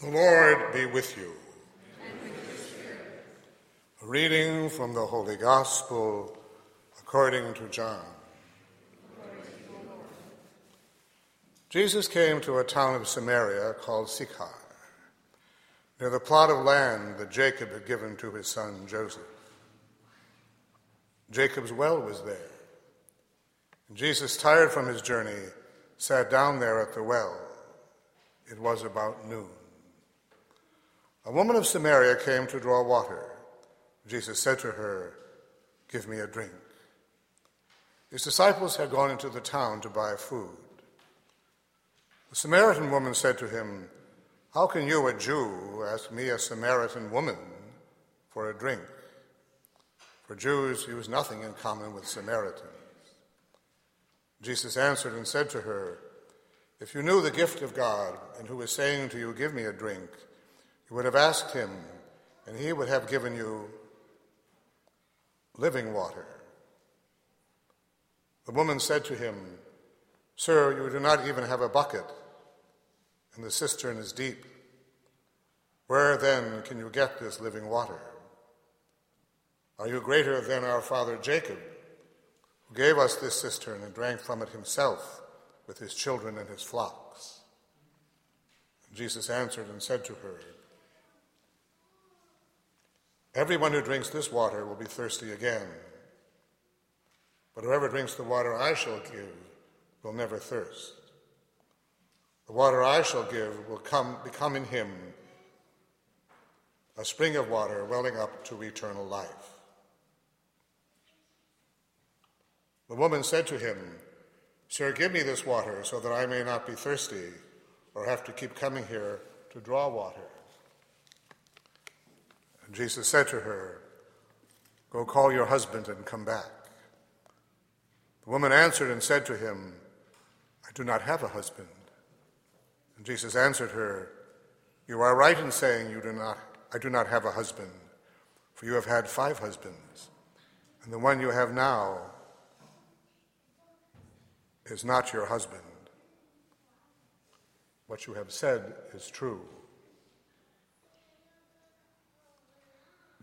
The Lord be with you. A reading from the Holy Gospel according to John. Jesus came to a town of Samaria called Sychar, near the plot of land that Jacob had given to his son Joseph. Jacob's well was there. And Jesus, tired from his journey, sat down there at the well. It was about noon. A woman of Samaria came to draw water. Jesus said to her, Give me a drink. His disciples had gone into the town to buy food. The Samaritan woman said to him, How can you, a Jew, ask me, a Samaritan woman, for a drink? For Jews use nothing in common with Samaritans. Jesus answered and said to her, If you knew the gift of God and who is saying to you, Give me a drink, you would have asked him, and he would have given you living water. The woman said to him, Sir, you do not even have a bucket, and the cistern is deep. Where then can you get this living water? Are you greater than our father Jacob, who gave us this cistern and drank from it himself with his children and his flocks? And Jesus answered and said to her, Everyone who drinks this water will be thirsty again. But whoever drinks the water I shall give will never thirst. The water I shall give will come, become in him a spring of water welling up to eternal life. The woman said to him, Sir, give me this water so that I may not be thirsty or have to keep coming here to draw water. And Jesus said to her, Go call your husband and come back. The woman answered and said to him, I do not have a husband. And Jesus answered her, You are right in saying you do not, I do not have a husband, for you have had five husbands, and the one you have now is not your husband. What you have said is true.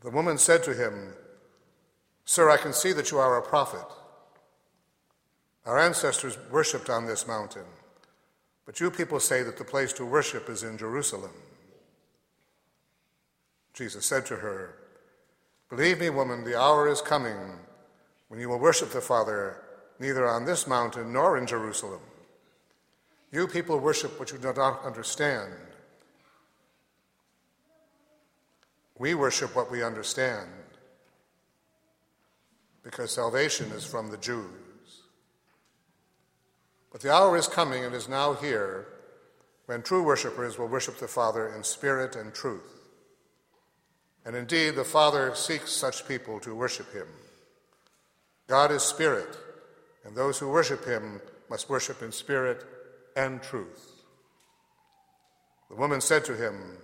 The woman said to him, Sir, I can see that you are a prophet. Our ancestors worshipped on this mountain, but you people say that the place to worship is in Jerusalem. Jesus said to her, Believe me, woman, the hour is coming when you will worship the Father neither on this mountain nor in Jerusalem. You people worship what you do not understand. We worship what we understand because salvation is from the Jews. But the hour is coming and is now here when true worshippers will worship the Father in spirit and truth. And indeed, the Father seeks such people to worship him. God is spirit, and those who worship him must worship in spirit and truth. The woman said to him,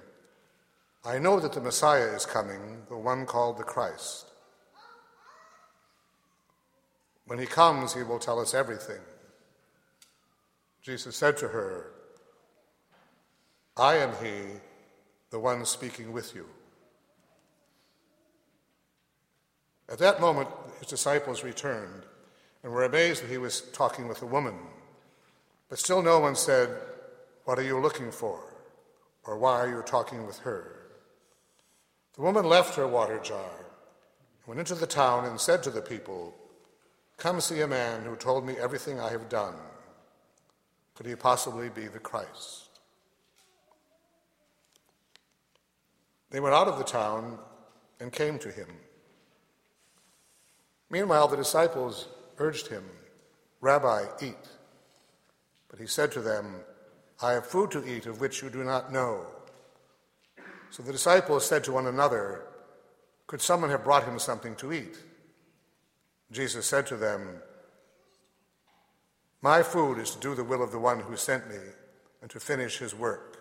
I know that the Messiah is coming, the one called the Christ. When he comes, he will tell us everything. Jesus said to her, I am he, the one speaking with you. At that moment, his disciples returned and were amazed that he was talking with a woman. But still no one said, What are you looking for? Or why are you talking with her? The woman left her water jar, went into the town, and said to the people, Come see a man who told me everything I have done. Could he possibly be the Christ? They went out of the town and came to him. Meanwhile, the disciples urged him, Rabbi, eat. But he said to them, I have food to eat of which you do not know. So the disciples said to one another, Could someone have brought him something to eat? Jesus said to them, My food is to do the will of the one who sent me and to finish his work.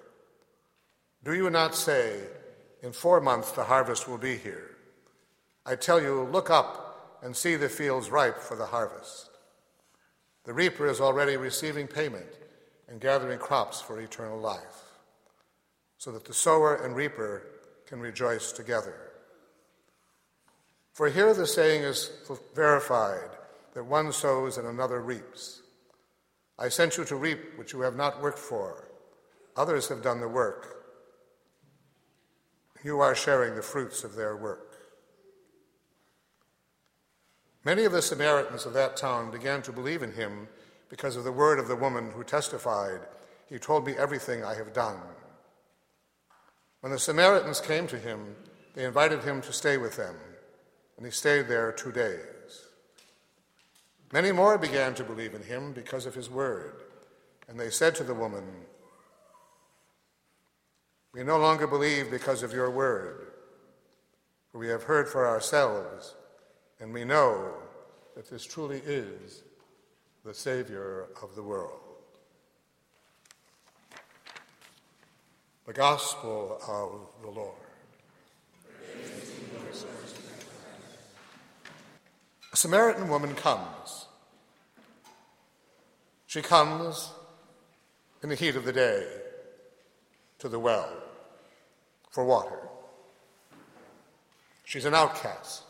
Do you not say, In four months the harvest will be here? I tell you, look up and see the fields ripe for the harvest. The reaper is already receiving payment and gathering crops for eternal life so that the sower and reaper can rejoice together. For here the saying is verified that one sows and another reaps. I sent you to reap what you have not worked for. Others have done the work. You are sharing the fruits of their work. Many of the Samaritans of that town began to believe in him because of the word of the woman who testified, He told me everything I have done. When the Samaritans came to him, they invited him to stay with them, and he stayed there two days. Many more began to believe in him because of his word, and they said to the woman, We no longer believe because of your word, for we have heard for ourselves, and we know that this truly is the Savior of the world. The Gospel of the Lord. A Samaritan woman comes. She comes in the heat of the day to the well for water. She's an outcast.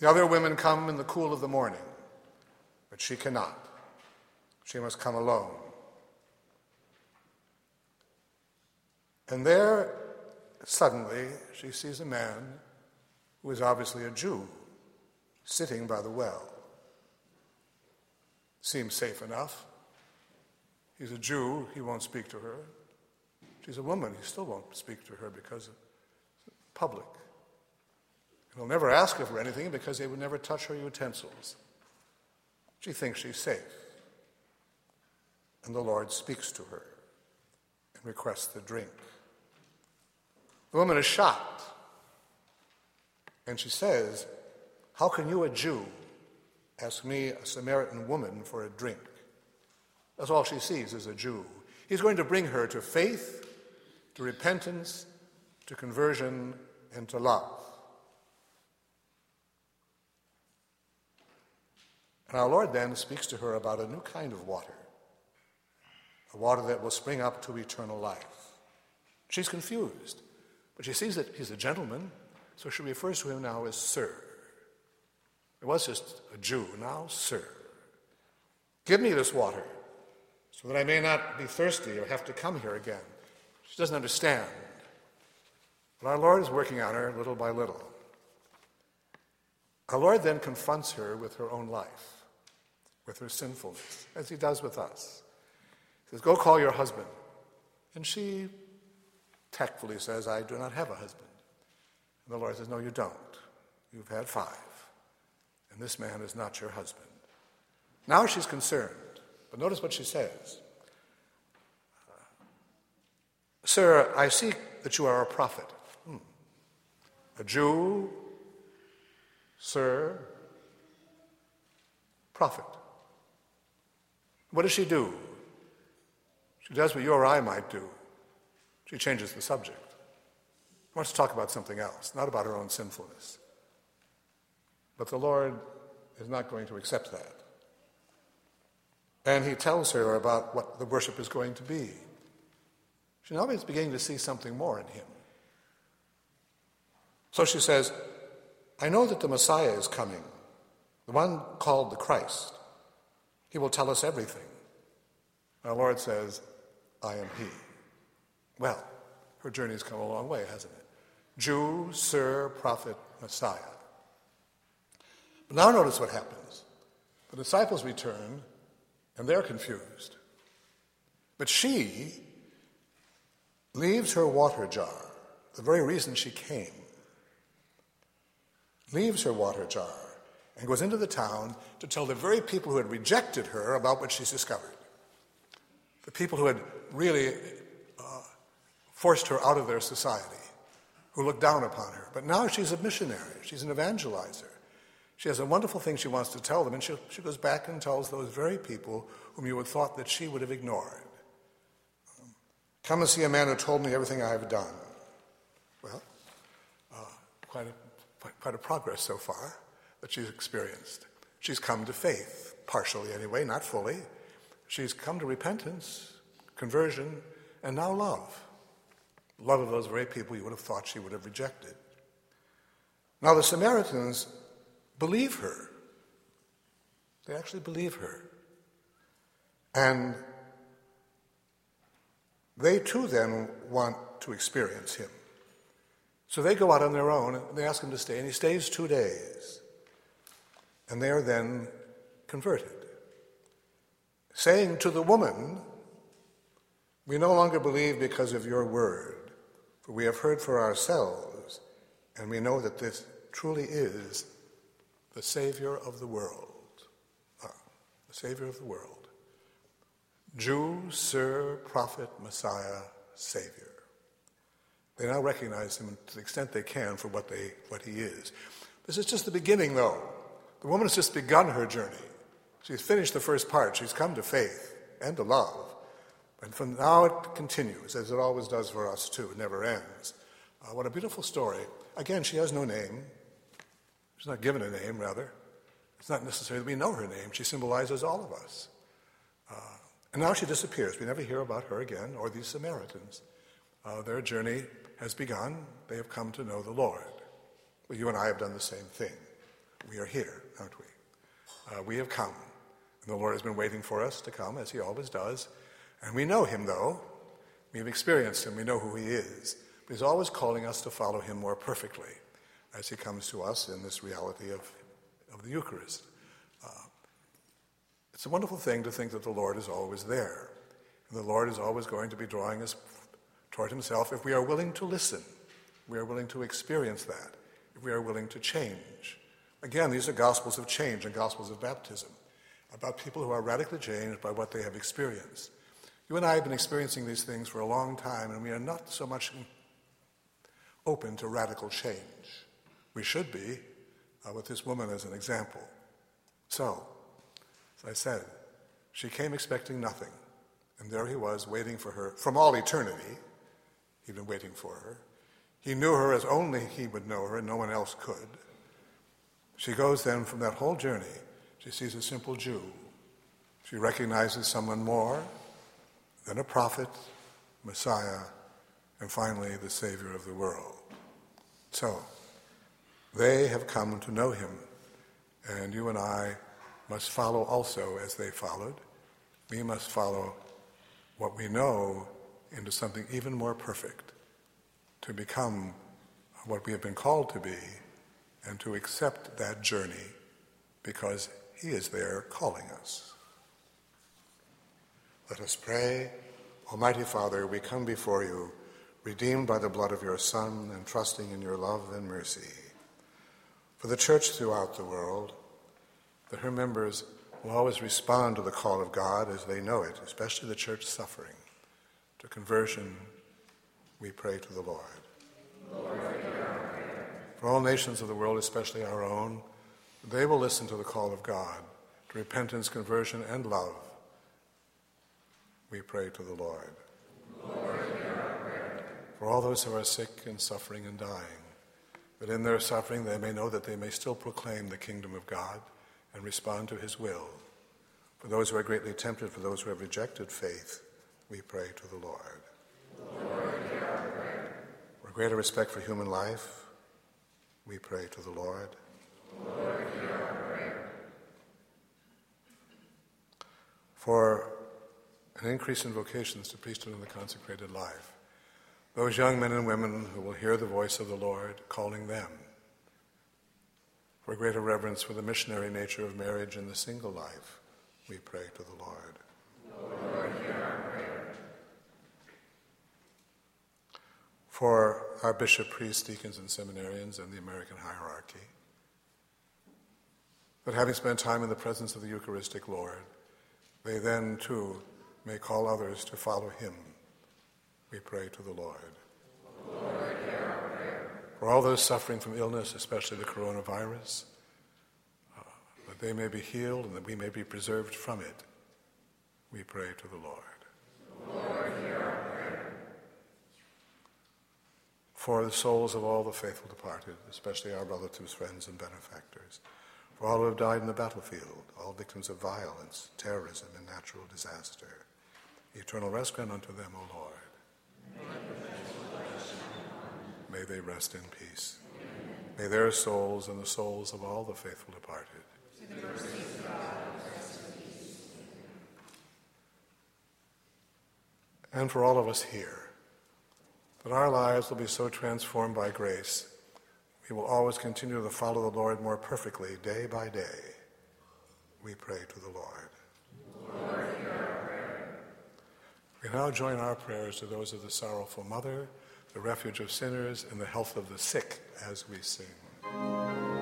The other women come in the cool of the morning, but she cannot. She must come alone. And there, suddenly, she sees a man who is obviously a Jew sitting by the well. Seems safe enough. He's a Jew, he won't speak to her. She's a woman, he still won't speak to her because it's public. He'll never ask her for anything because they would never touch her utensils. She thinks she's safe. And the Lord speaks to her and requests the drink. The woman is shocked. And she says, How can you, a Jew, ask me, a Samaritan woman, for a drink? That's all she sees is a Jew. He's going to bring her to faith, to repentance, to conversion, and to love. And our Lord then speaks to her about a new kind of water, a water that will spring up to eternal life. She's confused. But she sees that he's a gentleman, so she refers to him now as Sir. It was just a Jew, now Sir. Give me this water so that I may not be thirsty or have to come here again. She doesn't understand. But our Lord is working on her little by little. Our Lord then confronts her with her own life, with her sinfulness, as he does with us. He says, Go call your husband. And she tactfully says, I do not have a husband. And the Lord says, No, you don't. You've had five. And this man is not your husband. Now she's concerned. But notice what she says Sir, I see that you are a prophet. Hmm. A Jew, sir, prophet. What does she do? She does what you or I might do. She changes the subject. She wants to talk about something else, not about her own sinfulness. But the Lord is not going to accept that. And he tells her about what the worship is going to be. She now is beginning to see something more in him. So she says, I know that the Messiah is coming, the one called the Christ. He will tell us everything. Our Lord says, I am he. Well, her journey's come a long way, hasn't it? Jew, Sir, Prophet, Messiah. But now notice what happens. The disciples return, and they're confused. But she leaves her water jar, the very reason she came, leaves her water jar, and goes into the town to tell the very people who had rejected her about what she's discovered. The people who had really forced her out of their society, who looked down upon her. But now she's a missionary, she's an evangelizer. She has a wonderful thing she wants to tell them, and she, she goes back and tells those very people whom you would thought that she would have ignored. Come and see a man who told me everything I have done. Well, uh, quite, a, quite a progress so far that she's experienced. She's come to faith, partially anyway, not fully. She's come to repentance, conversion, and now love. Love of those very people you would have thought she would have rejected. Now the Samaritans believe her. They actually believe her. And they too then want to experience him. So they go out on their own and they ask him to stay, and he stays two days. And they are then converted, saying to the woman, We no longer believe because of your word, for we have heard for ourselves, and we know that this truly is the Savior of the world. Ah, the Savior of the world. Jew, Sir, Prophet, Messiah, Savior. They now recognize him to the extent they can for what, they, what he is. This is just the beginning, though. The woman has just begun her journey. She's finished the first part. She's come to faith and to love. And from now it continues, as it always does for us, too. It never ends. Uh, what a beautiful story. Again, she has no name. She's not given a name, rather. It's not necessary that we know her name. She symbolizes all of us. Uh, and now she disappears. We never hear about her again or these Samaritans. Uh, their journey has begun. They have come to know the Lord. Well, you and I have done the same thing. We are here, aren't we? Uh, we have come. And the Lord has been waiting for us to come, as He always does. And we know Him, though. We've experienced Him. We know who He is. But He's always calling us to follow Him more perfectly as He comes to us in this reality of, of the Eucharist. Uh, it's a wonderful thing to think that the Lord is always there. And the Lord is always going to be drawing us toward Himself if we are willing to listen, we are willing to experience that, if we are willing to change. Again, these are gospels of change and gospels of baptism, about people who are radically changed by what they have experienced. You and I have been experiencing these things for a long time, and we are not so much open to radical change. We should be, uh, with this woman as an example. So, as I said, she came expecting nothing, and there he was waiting for her from all eternity He'd been waiting for her. He knew her as only he would know her, and no one else could. She goes then from that whole journey, she sees a simple Jew. She recognizes someone more than a prophet, Messiah, and finally the Savior of the world. So, they have come to know him, and you and I must follow also as they followed. We must follow what we know into something even more perfect, to become what we have been called to be, and to accept that journey because He is there calling us. Let us pray. Almighty Father, we come before you, redeemed by the blood of your Son and trusting in your love and mercy. For the church throughout the world, that her members will always respond to the call of God as they know it, especially the church suffering to conversion, we pray to the Lord. Lord For all nations of the world, especially our own, they will listen to the call of God to repentance, conversion, and love. We pray to the Lord. Lord For all those who are sick and suffering and dying, that in their suffering they may know that they may still proclaim the kingdom of God and respond to his will. For those who are greatly tempted, for those who have rejected faith, we pray to the Lord. Lord for greater respect for human life, we pray to the Lord. Lord for an increase in vocations to priesthood and the consecrated life. Those young men and women who will hear the voice of the Lord calling them. For greater reverence for the missionary nature of marriage and the single life, we pray to the Lord. Lord for our bishop, priests, deacons, and seminarians and the American hierarchy. That having spent time in the presence of the Eucharistic Lord, they then too may call others to follow him. We pray to the Lord. Lord for all those suffering from illness, especially the coronavirus, uh, that they may be healed and that we may be preserved from it, we pray to the Lord. Lord for the souls of all the faithful departed, especially our relatives, friends, and benefactors, for all who have died in the battlefield, all victims of violence, terrorism, and natural disaster eternal rest grant unto them, O Lord. May they rest in peace. May their souls and the souls of all the faithful departed. And for all of us here, that our lives will be so transformed by grace, we will always continue to follow the Lord more perfectly day by day. We pray to the Lord. Lord we now join our prayers to those of the sorrowful mother, the refuge of sinners, and the health of the sick as we sing.